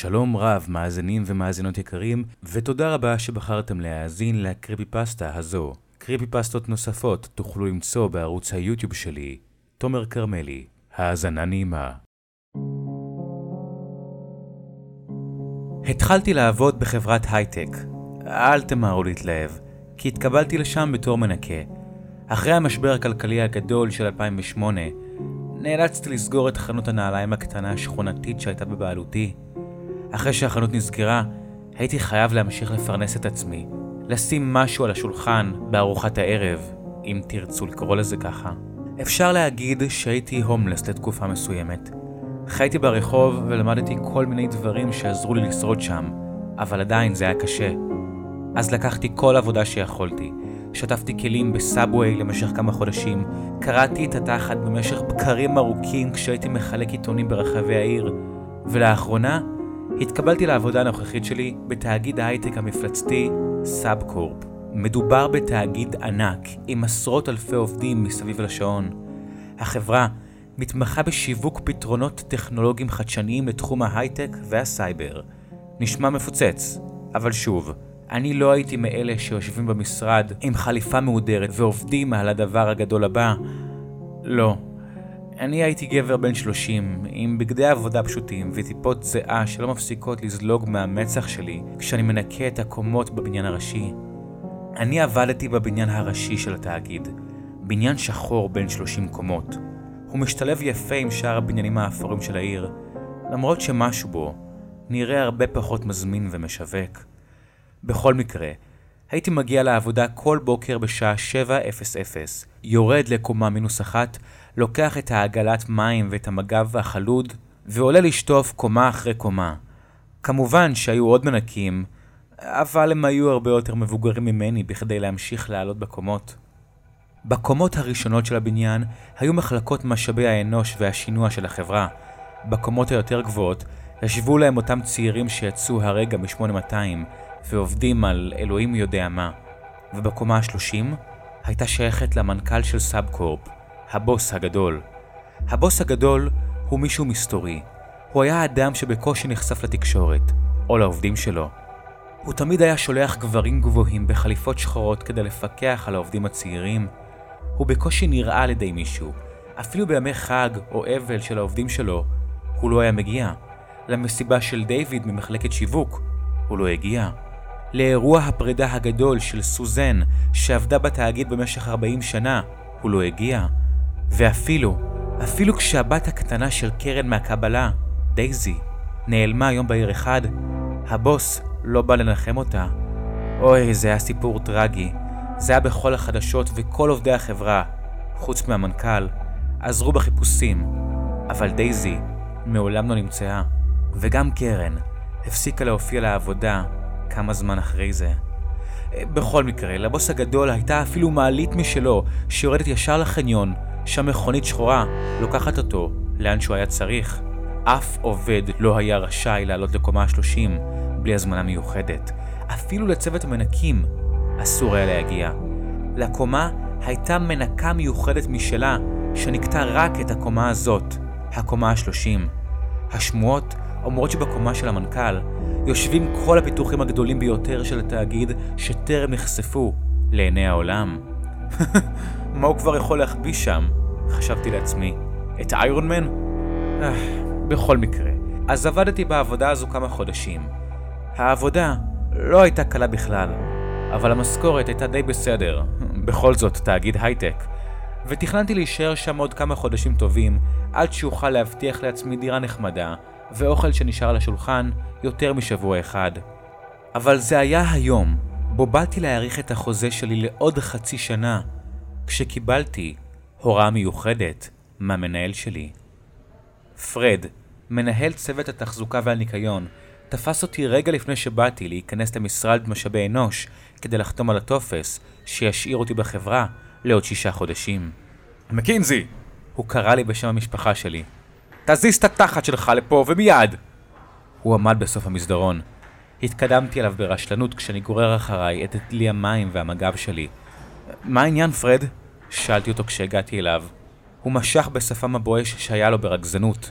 שלום רב, מאזינים ומאזינות יקרים, ותודה רבה שבחרתם להאזין לקריפי פסטה הזו. קריפי פסטות נוספות תוכלו למצוא בערוץ היוטיוב שלי, תומר כרמלי. האזנה נעימה. התחלתי לעבוד בחברת הייטק. אל תמהרו להתלהב, כי התקבלתי לשם בתור מנקה. אחרי המשבר הכלכלי הגדול של 2008, נאלצתי לסגור את חנות הנעליים הקטנה השכונתית שהייתה בבעלותי. אחרי שהחנות נסגרה, הייתי חייב להמשיך לפרנס את עצמי, לשים משהו על השולחן בארוחת הערב, אם תרצו לקרוא לזה ככה. אפשר להגיד שהייתי הומלס לתקופה מסוימת. חייתי ברחוב ולמדתי כל מיני דברים שעזרו לי לשרוד שם, אבל עדיין זה היה קשה. אז לקחתי כל עבודה שיכולתי, שטפתי כלים בסאבווי למשך כמה חודשים, קרעתי את התחת במשך בקרים ארוכים כשהייתי מחלק עיתונים ברחבי העיר, ולאחרונה התקבלתי לעבודה הנוכחית שלי בתאגיד ההייטק המפלצתי סאבקורפ. מדובר בתאגיד ענק עם עשרות אלפי עובדים מסביב לשעון. החברה מתמחה בשיווק פתרונות טכנולוגיים חדשניים לתחום ההייטק והסייבר. נשמע מפוצץ, אבל שוב, אני לא הייתי מאלה שיושבים במשרד עם חליפה מהודרת ועובדים על הדבר הגדול הבא. לא. אני הייתי גבר בן 30, עם בגדי עבודה פשוטים וטיפות זיעה שלא מפסיקות לזלוג מהמצח שלי כשאני מנקה את הקומות בבניין הראשי. אני עבדתי בבניין הראשי של התאגיד, בניין שחור בין 30 קומות. הוא משתלב יפה עם שאר הבניינים האפורים של העיר, למרות שמשהו בו נראה הרבה פחות מזמין ומשווק. בכל מקרה, הייתי מגיע לעבודה כל בוקר בשעה 7:00, יורד לקומה מינוס אחת, לוקח את העגלת מים ואת המגב החלוד, ועולה לשטוף קומה אחרי קומה. כמובן שהיו עוד מנקים, אבל הם היו הרבה יותר מבוגרים ממני בכדי להמשיך לעלות בקומות. בקומות הראשונות של הבניין היו מחלקות משאבי האנוש והשינוע של החברה. בקומות היותר גבוהות ישבו להם אותם צעירים שיצאו הרגע מ-8200 ועובדים על אלוהים יודע מה. ובקומה ה-30 הייתה שייכת למנכ"ל של סאבקורפ, הבוס הגדול. הבוס הגדול הוא מישהו מסתורי. הוא היה אדם שבקושי נחשף לתקשורת, או לעובדים שלו. הוא תמיד היה שולח גברים גבוהים בחליפות שחורות כדי לפקח על העובדים הצעירים. הוא בקושי נראה על ידי מישהו. אפילו בימי חג או אבל של העובדים שלו, הוא לא היה מגיע. למסיבה של דיוויד ממחלקת שיווק, הוא לא הגיע. לאירוע הפרידה הגדול של סוזן, שעבדה בתאגיד במשך 40 שנה, הוא לא הגיע. ואפילו, אפילו כשהבת הקטנה של קרן מהקבלה, דייזי, נעלמה יום בהיר אחד, הבוס לא בא לנחם אותה. אוי, זה היה סיפור טרגי. זה היה בכל החדשות וכל עובדי החברה, חוץ מהמנכ"ל, עזרו בחיפושים. אבל דייזי מעולם לא נמצאה. וגם קרן הפסיקה להופיע לעבודה כמה זמן אחרי זה. בכל מקרה, לבוס הגדול הייתה אפילו מעלית משלו, שיורדת ישר לחניון, שם מכונית שחורה לוקחת אותו לאן שהוא היה צריך. אף עובד לא היה רשאי לעלות לקומה ה-30 בלי הזמנה מיוחדת. אפילו לצוות המנקים אסור היה להגיע. לקומה הייתה מנקה מיוחדת משלה, שנקטה רק את הקומה הזאת, הקומה ה-30. השמועות אומרות שבקומה של המנכ"ל יושבים כל הפיתוחים הגדולים ביותר של התאגיד שטרם נחשפו לעיני העולם. מה הוא כבר יכול להחביא שם? חשבתי לעצמי. את איירון מן? אה, בכל מקרה, אז עבדתי בעבודה הזו כמה חודשים. העבודה לא הייתה קלה בכלל, אבל המשכורת הייתה די בסדר, בכל זאת תאגיד הייטק, ותכננתי להישאר שם עוד כמה חודשים טובים, עד שאוכל להבטיח לעצמי דירה נחמדה, ואוכל שנשאר על השולחן יותר משבוע אחד. אבל זה היה היום, בו באתי להאריך את החוזה שלי לעוד חצי שנה, כשקיבלתי הוראה מיוחדת מהמנהל שלי. פרד, מנהל צוות התחזוקה והניקיון, תפס אותי רגע לפני שבאתי להיכנס למשרד משאבי אנוש כדי לחתום על הטופס שישאיר אותי בחברה לעוד שישה חודשים. מקינזי! הוא קרא לי בשם המשפחה שלי. תזיז את התחת שלך לפה ומיד! הוא עמד בסוף המסדרון. התקדמתי אליו ברשלנות כשאני גורר אחריי את דלי המים והמגב שלי. מה העניין, פרד? שאלתי אותו כשהגעתי אליו. הוא משך בשפם הבואש שהיה לו ברגזנות.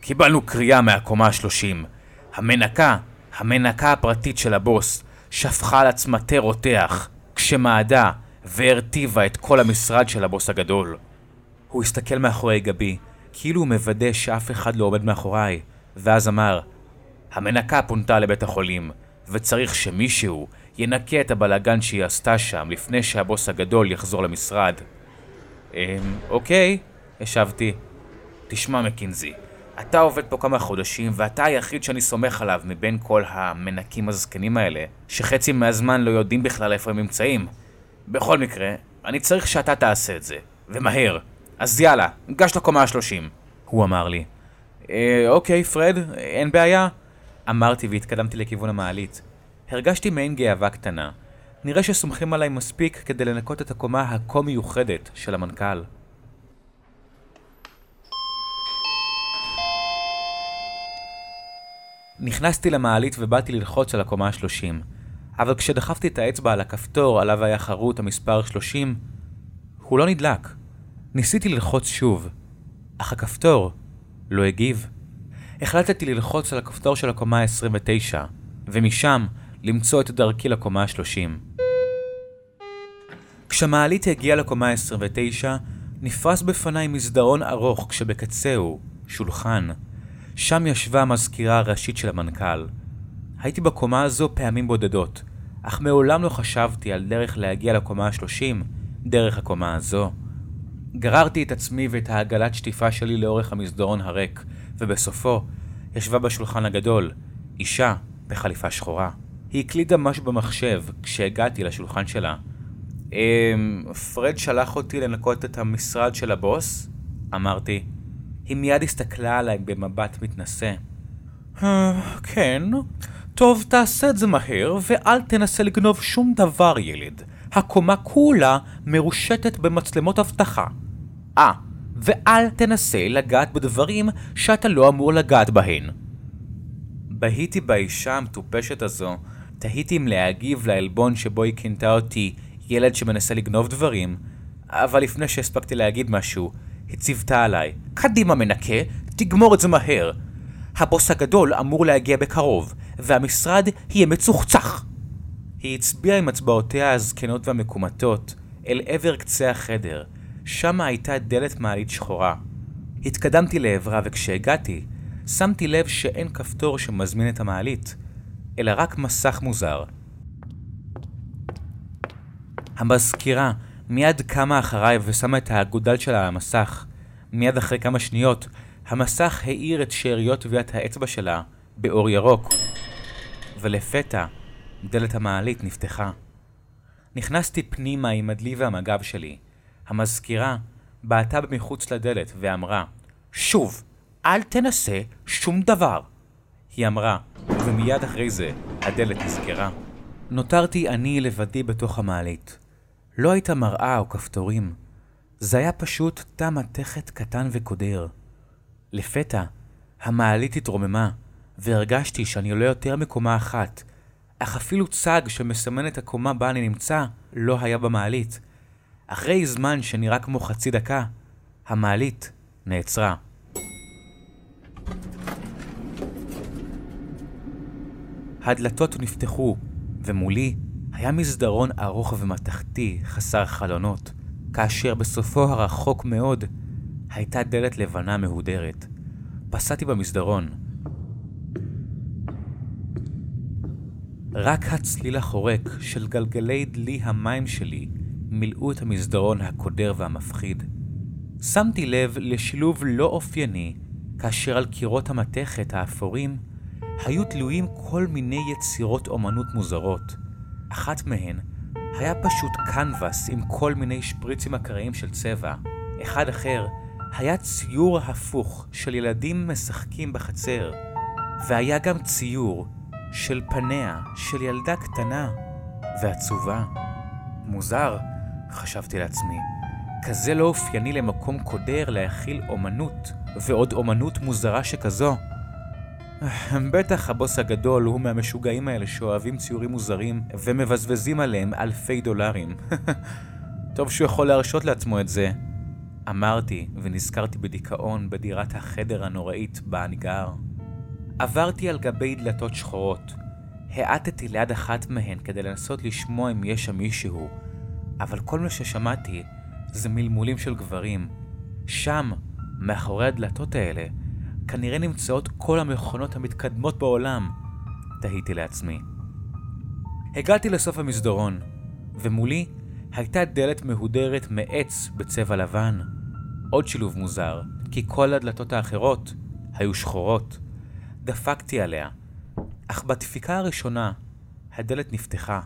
קיבלנו קריאה מהקומה ה-30. המנקה, המנקה הפרטית של הבוס, שפכה על עצמה תה רותח, כשמעדה והרטיבה את כל המשרד של הבוס הגדול. הוא הסתכל מאחורי גבי, כאילו הוא מוודא שאף אחד לא עומד מאחוריי, ואז אמר, המנקה פונתה לבית החולים, וצריך שמישהו ינקה את הבלגן שהיא עשתה שם לפני שהבוס הגדול יחזור למשרד. אמ, אוקיי, השבתי. תשמע מקינזי, אתה עובד פה כמה חודשים ואתה היחיד שאני סומך עליו מבין כל המנקים הזקנים האלה, שחצי מהזמן לא יודעים בכלל איפה הם נמצאים. בכל מקרה, אני צריך שאתה תעשה את זה, ומהר. אז יאללה, גש לקומה השלושים. הוא אמר לי. אה, אוקיי, פרד, אין בעיה. אמרתי והתקדמתי לכיוון המעלית. הרגשתי מעין גאווה קטנה. נראה שסומכים עליי מספיק כדי לנקות את הקומה הכה מיוחדת של המנכ"ל. נכנסתי למעלית ובאתי ללחוץ על הקומה ה-30, אבל כשדחפתי את האצבע על הכפתור עליו היה חרוט המספר 30, הוא לא נדלק. ניסיתי ללחוץ שוב, אך הכפתור לא הגיב. החלטתי ללחוץ על הכפתור של הקומה ה-29, ומשם למצוא את דרכי לקומה ה-30. כשהמעלית הגיעה לקומה ה-29, נפרס בפניי מסדרון ארוך כשבקצהו שולחן. שם ישבה המזכירה הראשית של המנכ"ל. הייתי בקומה הזו פעמים בודדות, אך מעולם לא חשבתי על דרך להגיע לקומה ה-30 דרך הקומה הזו. גררתי את עצמי ואת העגלת שטיפה שלי לאורך המסדרון הריק, ובסופו ישבה בשולחן הגדול, אישה בחליפה שחורה. היא הקלידה משהו במחשב כשהגעתי לשולחן שלה. אמ... פרד שלח אותי לנקות את המשרד של הבוס? אמרתי. היא מיד הסתכלה עליי במבט מתנשא. אה, כן, טוב, תעשה את זה מהר, ואל תנסה לגנוב שום דבר, ילד. הקומה כולה מרושתת במצלמות אבטחה. אה, ואל תנסה לגעת בדברים שאתה לא אמור לגעת בהן. בהיתי באישה המטופשת הזו, תהיתי אם להגיב לעלבון שבו היא כינתה אותי ילד שמנסה לגנוב דברים, אבל לפני שהספקתי להגיד משהו, היא ציוותה עליי, קדימה מנקה, תגמור את זה מהר. הבוס הגדול אמור להגיע בקרוב, והמשרד יהיה מצוחצח. היא הצביעה עם אצבעותיה הזקנות והמקומטות אל עבר קצה החדר, שמה הייתה דלת מעלית שחורה. התקדמתי לעברה וכשהגעתי, שמתי לב שאין כפתור שמזמין את המעלית, אלא רק מסך מוזר. המזכירה מיד קמה אחריי ושמה את האגודל שלה על המסך. מיד אחרי כמה שניות, המסך האיר את שאריות טביעת האצבע שלה באור ירוק. ולפתע, דלת המעלית נפתחה. נכנסתי פנימה עם הדלי והמגב שלי. המזכירה בעטה מחוץ לדלת ואמרה, שוב, אל תנסה שום דבר. היא אמרה, ומיד אחרי זה הדלת נסגרה. נותרתי אני לבדי בתוך המעלית. לא הייתה מראה או כפתורים. זה היה פשוט תא מתכת קטן וקודר. לפתע, המעלית התרוממה, והרגשתי שאני עולה יותר מקומה אחת, אך אפילו צג שמסמן את הקומה בה אני נמצא לא היה במעלית. אחרי זמן שנראה כמו חצי דקה, המעלית נעצרה. הדלתות נפתחו, ומולי היה מסדרון ארוך ומתכתי חסר חלונות, כאשר בסופו הרחוק מאוד הייתה דלת לבנה מהודרת. פסעתי במסדרון. רק הצליל החורק של גלגלי דלי המים שלי מילאו את המסדרון הקודר והמפחיד. שמתי לב לשילוב לא אופייני, כאשר על קירות המתכת האפורים היו תלויים כל מיני יצירות אומנות מוזרות. אחת מהן היה פשוט קנבס עם כל מיני שפריצים אקראיים של צבע. אחד אחר היה ציור הפוך של ילדים משחקים בחצר. והיה גם ציור של פניה של ילדה קטנה ועצובה. מוזר, חשבתי לעצמי. כזה לא אופייני למקום קודר להכיל אומנות, ועוד אומנות מוזרה שכזו. בטח הבוס הגדול הוא מהמשוגעים האלה שאוהבים ציורים מוזרים ומבזבזים עליהם אלפי דולרים. טוב שהוא יכול להרשות לעצמו את זה. אמרתי ונזכרתי בדיכאון בדירת החדר הנוראית בה אני גר. עברתי על גבי דלתות שחורות. האטתי ליד אחת מהן כדי לנסות לשמוע אם יש שם מישהו, אבל כל מה ששמעתי זה מלמולים של גברים. שם, מאחורי הדלתות האלה, כנראה נמצאות כל המכונות המתקדמות בעולם, תהיתי לעצמי. הגעתי לסוף המסדרון, ומולי הייתה דלת מהודרת מעץ בצבע לבן. עוד שילוב מוזר, כי כל הדלתות האחרות היו שחורות. דפקתי עליה, אך בדפיקה הראשונה הדלת נפתחה.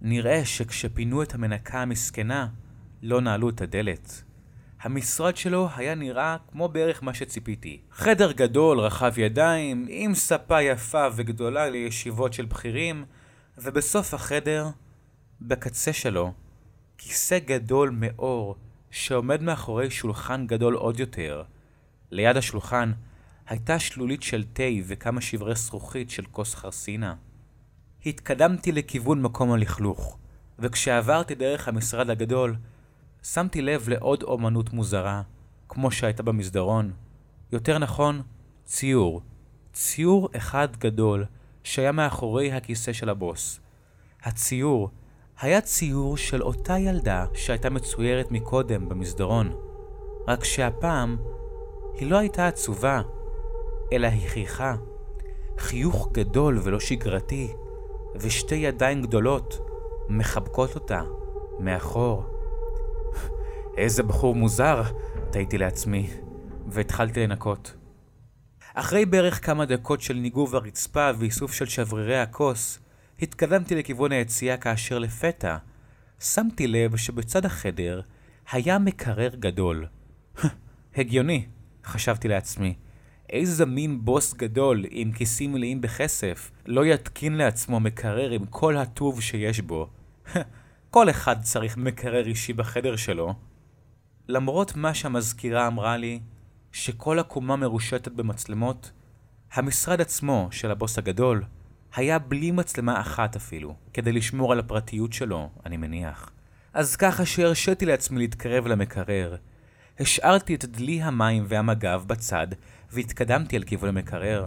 נראה שכשפינו את המנקה המסכנה, לא נעלו את הדלת. המשרד שלו היה נראה כמו בערך מה שציפיתי. חדר גדול, רחב ידיים, עם ספה יפה וגדולה לישיבות של בכירים, ובסוף החדר, בקצה שלו, כיסא גדול מאור שעומד מאחורי שולחן גדול עוד יותר. ליד השולחן הייתה שלולית של תה וכמה שברי זכוכית של כוס חרסינה. התקדמתי לכיוון מקום הלכלוך, וכשעברתי דרך המשרד הגדול, שמתי לב לעוד אומנות מוזרה, כמו שהייתה במסדרון. יותר נכון, ציור. ציור אחד גדול, שהיה מאחורי הכיסא של הבוס. הציור היה ציור של אותה ילדה שהייתה מצוירת מקודם במסדרון, רק שהפעם היא לא הייתה עצובה, אלא היא חייכה. חיוך גדול ולא שגרתי, ושתי ידיים גדולות מחבקות אותה מאחור. איזה בחור מוזר, תהיתי לעצמי, והתחלתי לנקות. אחרי בערך כמה דקות של ניגוב הרצפה ואיסוף של שברירי הכוס, התקדמתי לכיוון היציאה כאשר לפתע שמתי לב שבצד החדר היה מקרר גדול. הגיוני, חשבתי לעצמי. איזה מין בוס גדול עם כיסים מלאים בכסף לא יתקין לעצמו מקרר עם כל הטוב שיש בו. כל אחד צריך מקרר אישי בחדר שלו. למרות מה שהמזכירה אמרה לי, שכל הקומה מרושתת במצלמות, המשרד עצמו של הבוס הגדול היה בלי מצלמה אחת אפילו, כדי לשמור על הפרטיות שלו, אני מניח. אז ככה שהרשיתי לעצמי להתקרב למקרר. השארתי את דלי המים והמגב בצד, והתקדמתי על כיוון המקרר.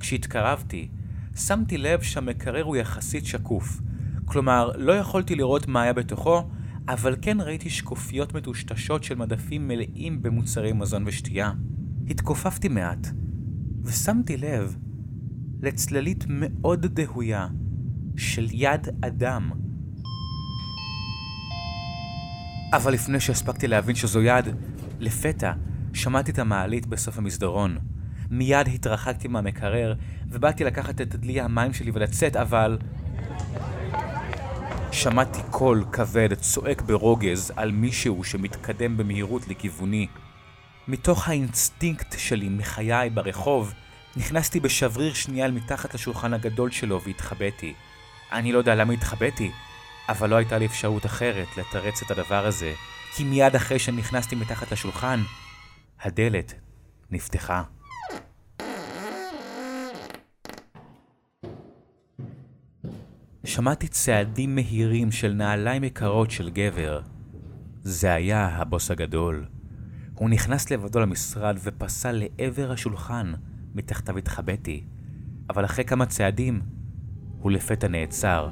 כשהתקרבתי, שמתי לב שהמקרר הוא יחסית שקוף. כלומר, לא יכולתי לראות מה היה בתוכו, אבל כן ראיתי שקופיות מטושטשות של מדפים מלאים במוצרי מזון ושתייה. התכופפתי מעט, ושמתי לב לצללית מאוד דהויה של יד אדם. אבל לפני שהספקתי להבין שזו יד, לפתע שמעתי את המעלית בסוף המסדרון. מיד התרחקתי מהמקרר, ובאתי לקחת את דלי המים שלי ולצאת, אבל... שמעתי קול כבד צועק ברוגז על מישהו שמתקדם במהירות לכיווני. מתוך האינסטינקט שלי מחיי ברחוב, נכנסתי בשבריר שנייה אל מתחת לשולחן הגדול שלו והתחבאתי. אני לא יודע למה התחבאתי, אבל לא הייתה לי אפשרות אחרת לתרץ את הדבר הזה, כי מיד אחרי שנכנסתי מתחת לשולחן, הדלת נפתחה. שמעתי צעדים מהירים של נעליים יקרות של גבר. זה היה הבוס הגדול. הוא נכנס לבדו למשרד ופסל לעבר השולחן, מתחתיו התחבאתי, אבל אחרי כמה צעדים, הוא לפתע נעצר.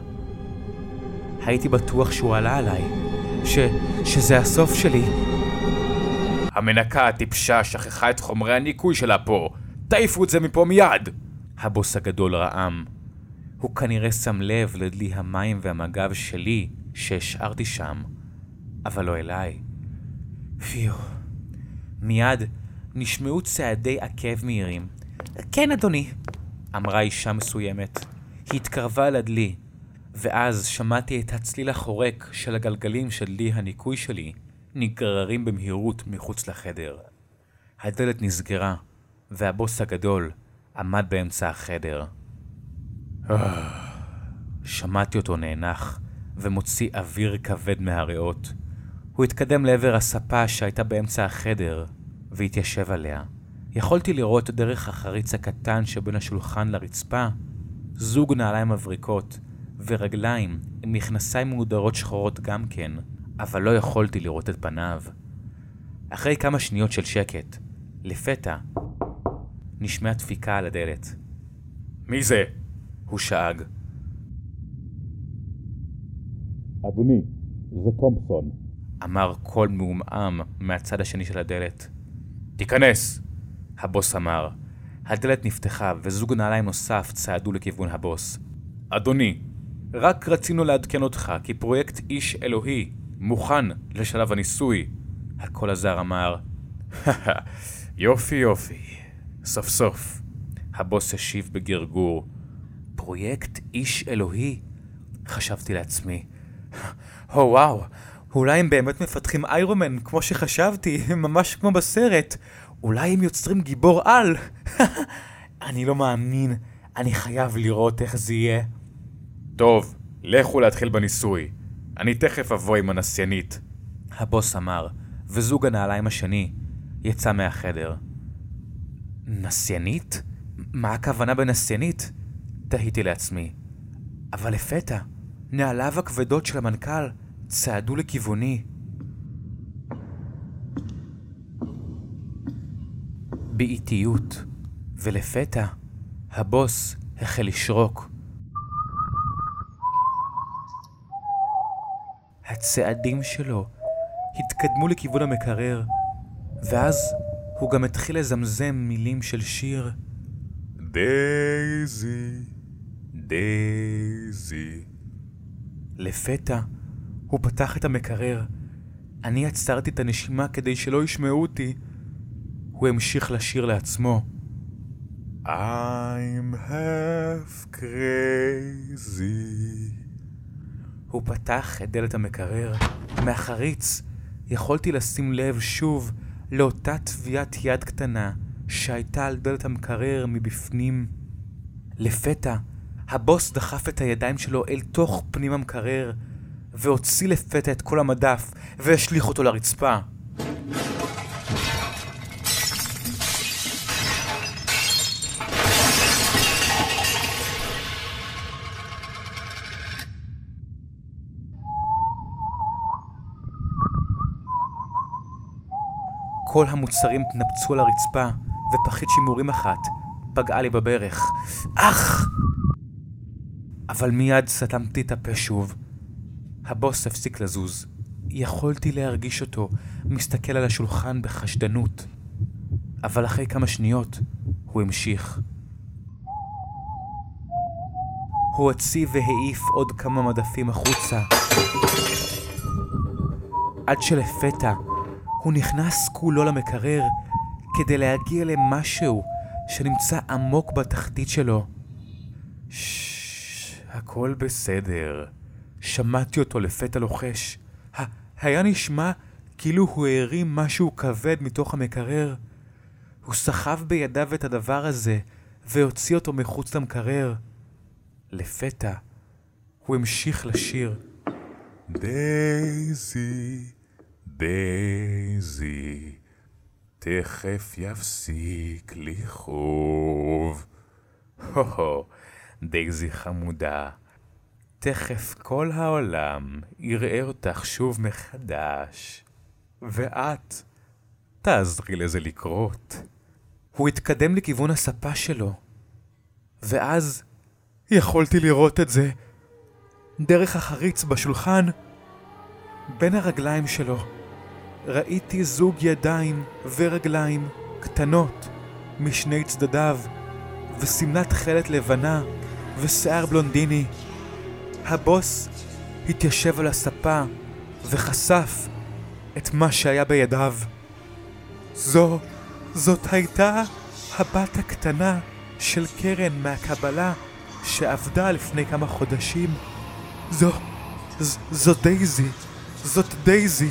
הייתי בטוח שהוא עלה עליי, ש... שזה הסוף שלי. המנקה הטיפשה שכחה את חומרי הניקוי שלה פה. תעיפו את זה מפה מיד! הבוס הגדול רעם. הוא כנראה שם לב לדלי המים והמגב שלי שהשארתי שם, אבל לא אליי. פיו. מיד נשמעו צעדי עקב מהירים. כן, אדוני, אמרה אישה מסוימת. היא התקרבה לדלי, ואז שמעתי את הצליל החורק של הגלגלים של דלי הניקוי שלי נגררים במהירות מחוץ לחדר. הדלת נסגרה, והבוס הגדול עמד באמצע החדר. שמעתי אותו נאנח ומוציא אוויר כבד מהריאות. הוא התקדם לעבר הספה שהייתה באמצע החדר והתיישב עליה. יכולתי לראות דרך החריץ הקטן שבין השולחן לרצפה זוג נעליים מבריקות ורגליים עם מכנסיים מהודרות שחורות גם כן, אבל לא יכולתי לראות את פניו. אחרי כמה שניות של שקט, לפתע, נשמעה דפיקה על הדלת. מי זה? הוא שאג. אדוני, זה תומפסון. אמר קול מעומעם מהצד השני של הדלת. תיכנס! הבוס אמר. הדלת נפתחה וזוג נעליים נוסף צעדו לכיוון הבוס. אדוני, רק רצינו לעדכן אותך כי פרויקט איש אלוהי מוכן לשלב הניסוי. הקול הזר אמר. יופי יופי, סוף סוף. הבוס השיב בגרגור. פרויקט איש אלוהי? חשבתי לעצמי. הו וואו, אולי הם באמת מפתחים איירומן כמו שחשבתי, ממש כמו בסרט. אולי הם יוצרים גיבור על. אני לא מאמין, אני חייב לראות איך זה יהיה. טוב, לכו להתחיל בניסוי. אני תכף אבוא עם הנסיינית. הבוס אמר, וזוג הנעליים השני יצא מהחדר. נסיינית? מה הכוונה בנסיינית? תהיתי לעצמי. אבל לפתע, נעליו הכבדות של המנכ"ל צעדו לכיווני. באיטיות, ולפתע, הבוס החל לשרוק. הצעדים שלו התקדמו לכיוון המקרר, ואז הוא גם התחיל לזמזם מילים של שיר. דייזי, דייזי. לפתע, הוא פתח את המקרר. אני עצרתי את הנשימה כדי שלא ישמעו אותי. הוא המשיך לשיר לעצמו. I'm half crazy. הוא פתח את דלת המקרר. מהחריץ יכולתי לשים לב שוב לאותה טביעת יד קטנה שהייתה על דלת המקרר מבפנים. לפתע, הבוס דחף את הידיים שלו אל תוך פנים המקרר, והוציא לפתע את כל המדף, והשליך אותו לרצפה. כל המוצרים התנפצו על הרצפה, ופחית שימורים אחת פגעה לי בברך. אך! אבל מיד סתמתי את הפה שוב. הבוס הפסיק לזוז. יכולתי להרגיש אותו מסתכל על השולחן בחשדנות. אבל אחרי כמה שניות הוא המשיך. הוא הוציא והעיף עוד כמה מדפים החוצה. עד שלפתע הוא נכנס כולו למקרר כדי להגיע למשהו שנמצא עמוק בתחתית שלו. ששש, הכל בסדר. שמעתי אותו לפתע לוחש. ה- היה נשמע כאילו הוא הרים משהו כבד מתוך המקרר. הוא סחב בידיו את הדבר הזה והוציא אותו מחוץ למקרר. לפתע הוא המשיך לשיר. דייזי, דייזי, תכף יפסיק לכאוב. הו-הו, דייזי חמודה. תכף כל העולם יראה אותך שוב מחדש. ואת, תעזרי לזה לקרות. הוא התקדם לכיוון הספה שלו. ואז יכולתי לראות את זה. דרך החריץ בשולחן, בין הרגליים שלו, ראיתי זוג ידיים ורגליים קטנות משני צדדיו, ושמלת תכלת לבנה ושיער בלונדיני. הבוס התיישב על הספה וחשף את מה שהיה בידיו. זו, זאת הייתה הבת הקטנה של קרן מהקבלה שעבדה לפני כמה חודשים. זו, ז, זו דייזי, זאת דייזי.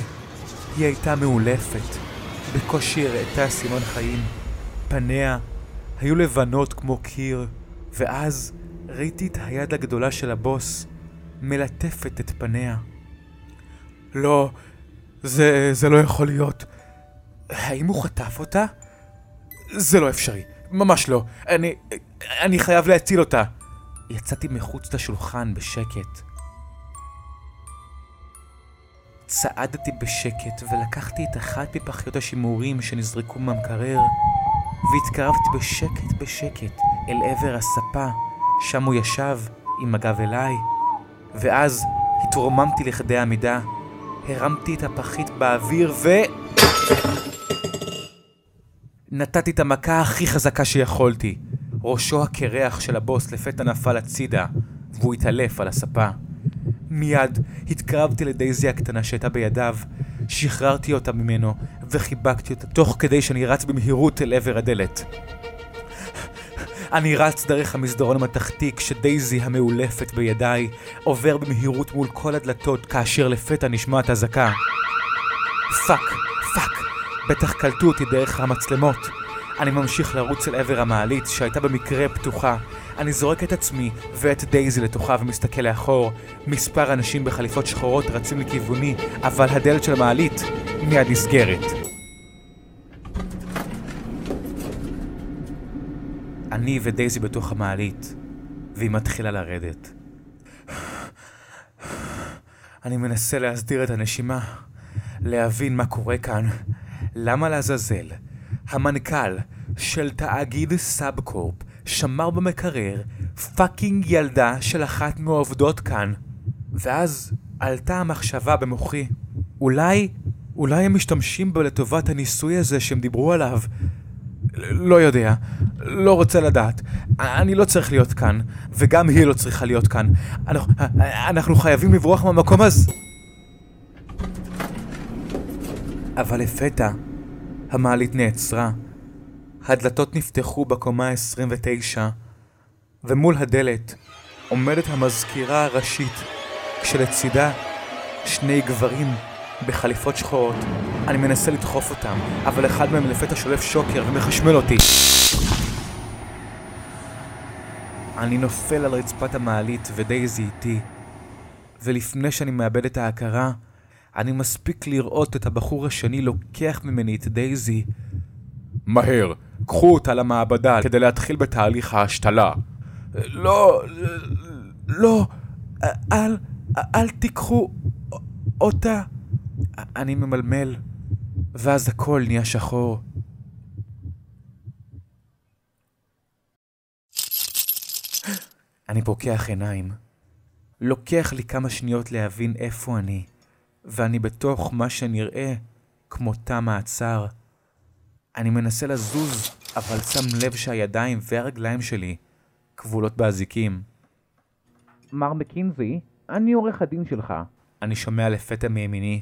היא הייתה מאולפת, בקושי הראתה סימן חיים. פניה היו לבנות כמו קיר, ואז ראיתי את היד הגדולה של הבוס מלטפת את פניה. לא, זה, זה לא יכול להיות. האם הוא חטף אותה? זה לא אפשרי, ממש לא. אני, אני חייב להציל אותה. יצאתי מחוץ לשולחן בשקט. צעדתי בשקט ולקחתי את אחת מפחיות השימורים שנזרקו מהמקרר והתקרבתי בשקט בשקט אל עבר הספה שם הוא ישב עם הגב אליי ואז התרוממתי לכדי עמידה הרמתי את הפחית באוויר ו... נתתי את המכה הכי חזקה שיכולתי. ראשו הקרח של הבוס לפתע נפל הצידה, והוא התעלף על הספה. מיד התקרבתי לדייזי הקטנה שהייתה בידיו, שחררתי אותה ממנו וחיבקתי אותה תוך כדי שאני רץ במהירות אל עבר הדלת. אני רץ דרך המסדרון המתכתי כשדייזי המעולפת בידיי עובר במהירות מול כל הדלתות כאשר לפתע נשמעת אזעקה. fuck, fuck, בטח קלטו אותי דרך המצלמות. אני ממשיך לרוץ אל עבר המעלית שהייתה במקרה פתוחה. אני זורק את עצמי ואת דייזי לתוכה ומסתכל לאחור. מספר אנשים בחליפות שחורות רצים לכיווני, אבל הדלת של המעלית מיד נסגרת. אני ודייזי בתוך המעלית, והיא מתחילה לרדת. אני מנסה להסדיר את הנשימה, להבין מה קורה כאן. למה לעזאזל? המנכ"ל של תאגיד סאבקורפ שמר במקרר fucking ילדה של אחת מהעובדות כאן. ואז עלתה המחשבה במוחי, אולי, אולי הם משתמשים בו לטובת הניסוי הזה שהם דיברו עליו. לא יודע, לא רוצה לדעת. אני לא צריך להיות כאן, וגם היא לא צריכה להיות כאן. אנחנו, אנחנו חייבים לברוח מהמקום הזה. אבל לפתע, המעלית נעצרה. הדלתות נפתחו בקומה ה-29, ומול הדלת עומדת המזכירה הראשית, כשלצידה שני גברים בחליפות שחורות. אני מנסה לדחוף אותם, אבל אחד מהם לפתע שולף שוקר ומחשמל אותי. אני נופל על רצפת המעלית ודייזי איתי, ולפני שאני מאבד את ההכרה, אני מספיק לראות את הבחור השני לוקח ממני את דייזי. מהר, קחו אותה למעבדה כדי להתחיל בתהליך ההשתלה. לא, לא, אל, אל תיקחו אותה. אני ממלמל, ואז הכל נהיה שחור. אני פוקח עיניים. לוקח לי כמה שניות להבין איפה אני, ואני בתוך מה שנראה כמו תא מעצר. אני מנסה לזוז, אבל שם לב שהידיים והרגליים שלי כבולות באזיקים. מר מקינזי, אני עורך הדין שלך. אני שומע לפתע מימיני.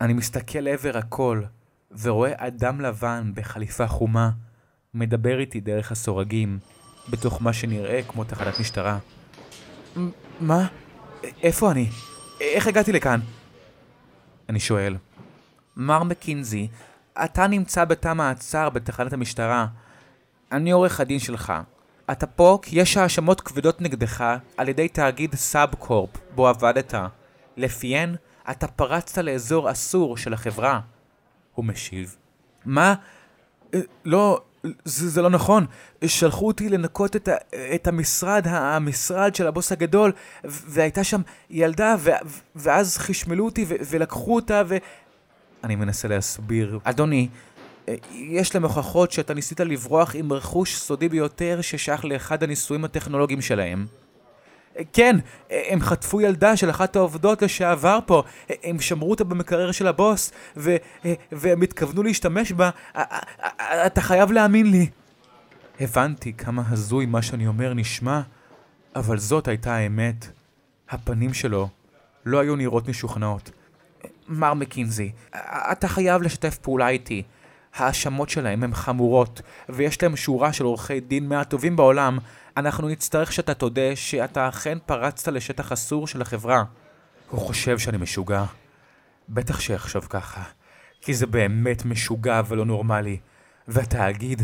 אני מסתכל לעבר הכל, ורואה אדם לבן בחליפה חומה, מדבר איתי דרך הסורגים, בתוך מה שנראה כמו תחנת משטרה. מה? איפה אני? איך הגעתי לכאן? אני שואל. מר מקינזי, אתה נמצא בתא מעצר בתחנת המשטרה. אני עורך הדין שלך. אתה פה כי יש האשמות כבדות נגדך על ידי תאגיד סאבקורפ בו עבדת. לפיהן אתה פרצת לאזור אסור של החברה. הוא משיב. מה? אה, לא, זה, זה לא נכון. שלחו אותי לנקות את, ה, את המשרד, המשרד של הבוס הגדול, והייתה שם ילדה, ו, ואז חשמלו אותי ו, ולקחו אותה, ו... אני מנסה להסביר. אדוני, אה, יש להם הוכחות שאתה ניסית לברוח עם רכוש סודי ביותר ששייך לאחד הניסויים הטכנולוגיים שלהם. כן, הם חטפו ילדה של אחת העובדות לשעבר פה, הם שמרו אותה במקרר של הבוס, ו- והם התכוונו להשתמש בה, אתה חייב להאמין לי. הבנתי כמה הזוי מה שאני אומר נשמע, אבל זאת הייתה האמת. הפנים שלו לא היו נראות משוכנעות. מר מקינזי, אתה חייב לשתף פעולה איתי. ההאשמות שלהם הן חמורות, ויש להם שורה של עורכי דין מהטובים בעולם, אנחנו נצטרך שאתה תודה שאתה אכן פרצת לשטח אסור של החברה. הוא חושב שאני משוגע. בטח שיחשוב ככה, כי זה באמת משוגע ולא נורמלי. והתאגיד,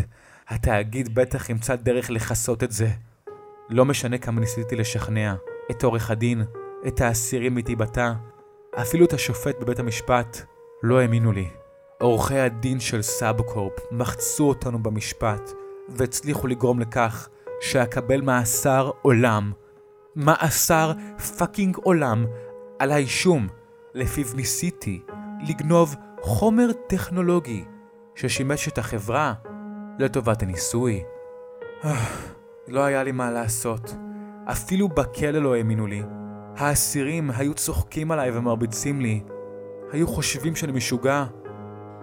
התאגיד בטח ימצא דרך לכסות את זה. לא משנה כמה ניסיתי לשכנע, את עורך הדין, את האסירים בתא, אפילו את השופט בבית המשפט, לא האמינו לי. עורכי הדין של סאבקורפ מחצו אותנו במשפט, והצליחו לגרום לכך שאקבל מאסר עולם. מאסר fucking עולם על האישום, לפיו ניסיתי לגנוב חומר טכנולוגי ששימש את החברה לטובת הניסוי. לא היה לי מה לעשות. אפילו בכלא לא האמינו לי. האסירים היו צוחקים עליי ומרביצים לי. היו חושבים שאני משוגע.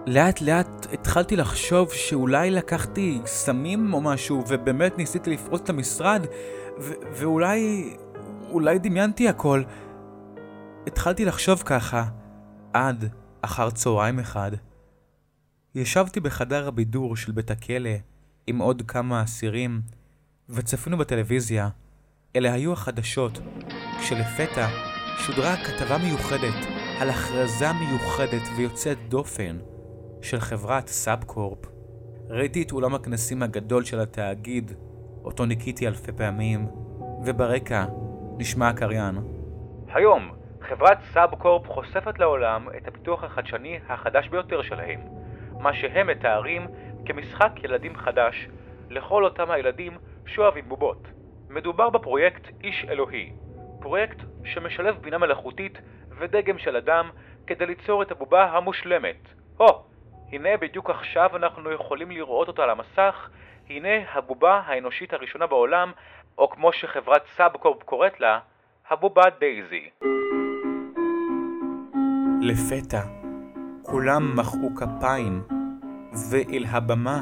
לאט לאט התחלתי לחשוב שאולי לקחתי סמים או משהו ובאמת ניסיתי לפרוץ את המשרד ו- ואולי... אולי דמיינתי הכל. התחלתי לחשוב ככה עד אחר צהריים אחד. ישבתי בחדר הבידור של בית הכלא עם עוד כמה אסירים וצפינו בטלוויזיה. אלה היו החדשות, כשלפתע שודרה כתבה מיוחדת על הכרזה מיוחדת ויוצאת דופן של חברת סאבקורפ. ראיתי את אולם הכנסים הגדול של התאגיד, אותו ניקיתי אלפי פעמים, וברקע נשמע הקריין. היום, חברת סאבקורפ חושפת לעולם את הפיתוח החדשני החדש ביותר שלהם, מה שהם מתארים כמשחק ילדים חדש לכל אותם הילדים שאוהבים בובות. מדובר בפרויקט איש אלוהי, פרויקט שמשלב בינה מלאכותית ודגם של אדם כדי ליצור את הבובה המושלמת. הו, הנה בדיוק עכשיו אנחנו יכולים לראות אותה על המסך, הנה הבובה האנושית הראשונה בעולם, או כמו שחברת סאבקורפ קוראת לה, הבובה דייזי. לפתע, כולם מחאו כפיים, ואל הבמה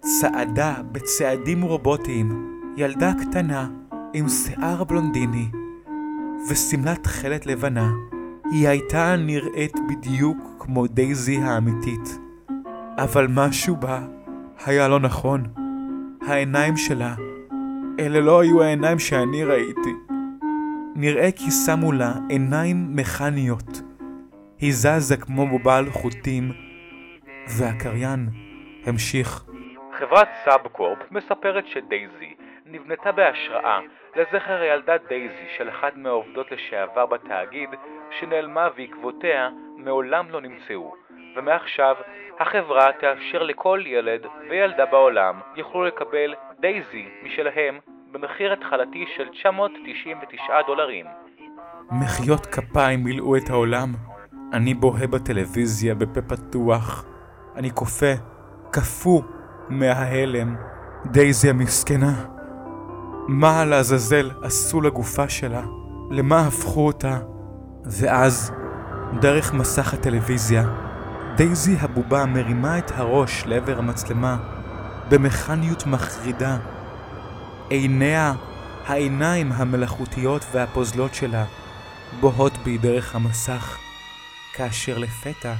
צעדה בצעדים רובוטיים ילדה קטנה עם שיער בלונדיני ושמלת תכלת לבנה. היא הייתה נראית בדיוק כמו דייזי האמיתית. אבל משהו בה היה לא נכון. העיניים שלה, אלה לא היו העיניים שאני ראיתי. נראה כי שמו לה עיניים מכניות. היא זזה כמו בובת חוטים, והקריין המשיך. חברת סאבקורפ מספרת שדייזי נבנתה בהשראה לזכר הילדה דייזי של אחת מהעובדות לשעבר בתאגיד שנעלמה ועקבותיה מעולם לא נמצאו ומעכשיו החברה תאפשר לכל ילד וילדה בעולם יוכלו לקבל דייזי משלהם במחיר התחלתי של 999 דולרים. מחיאות כפיים מילאו את העולם. אני בוהה בטלוויזיה בפה פתוח. אני כופה, קפוא, מההלם. דייזי המסכנה. מה לעזאזל עשו לגופה שלה? למה הפכו אותה? ואז, דרך מסך הטלוויזיה, דייזי הבובה מרימה את הראש לעבר המצלמה במכניות מחרידה. עיניה, העיניים המלאכותיות והפוזלות שלה, בוהות בי דרך המסך, כאשר לפתע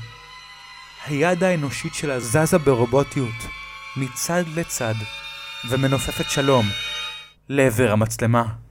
היד האנושית שלה זזה ברובוטיות מצד לצד ומנופפת שלום לעבר המצלמה.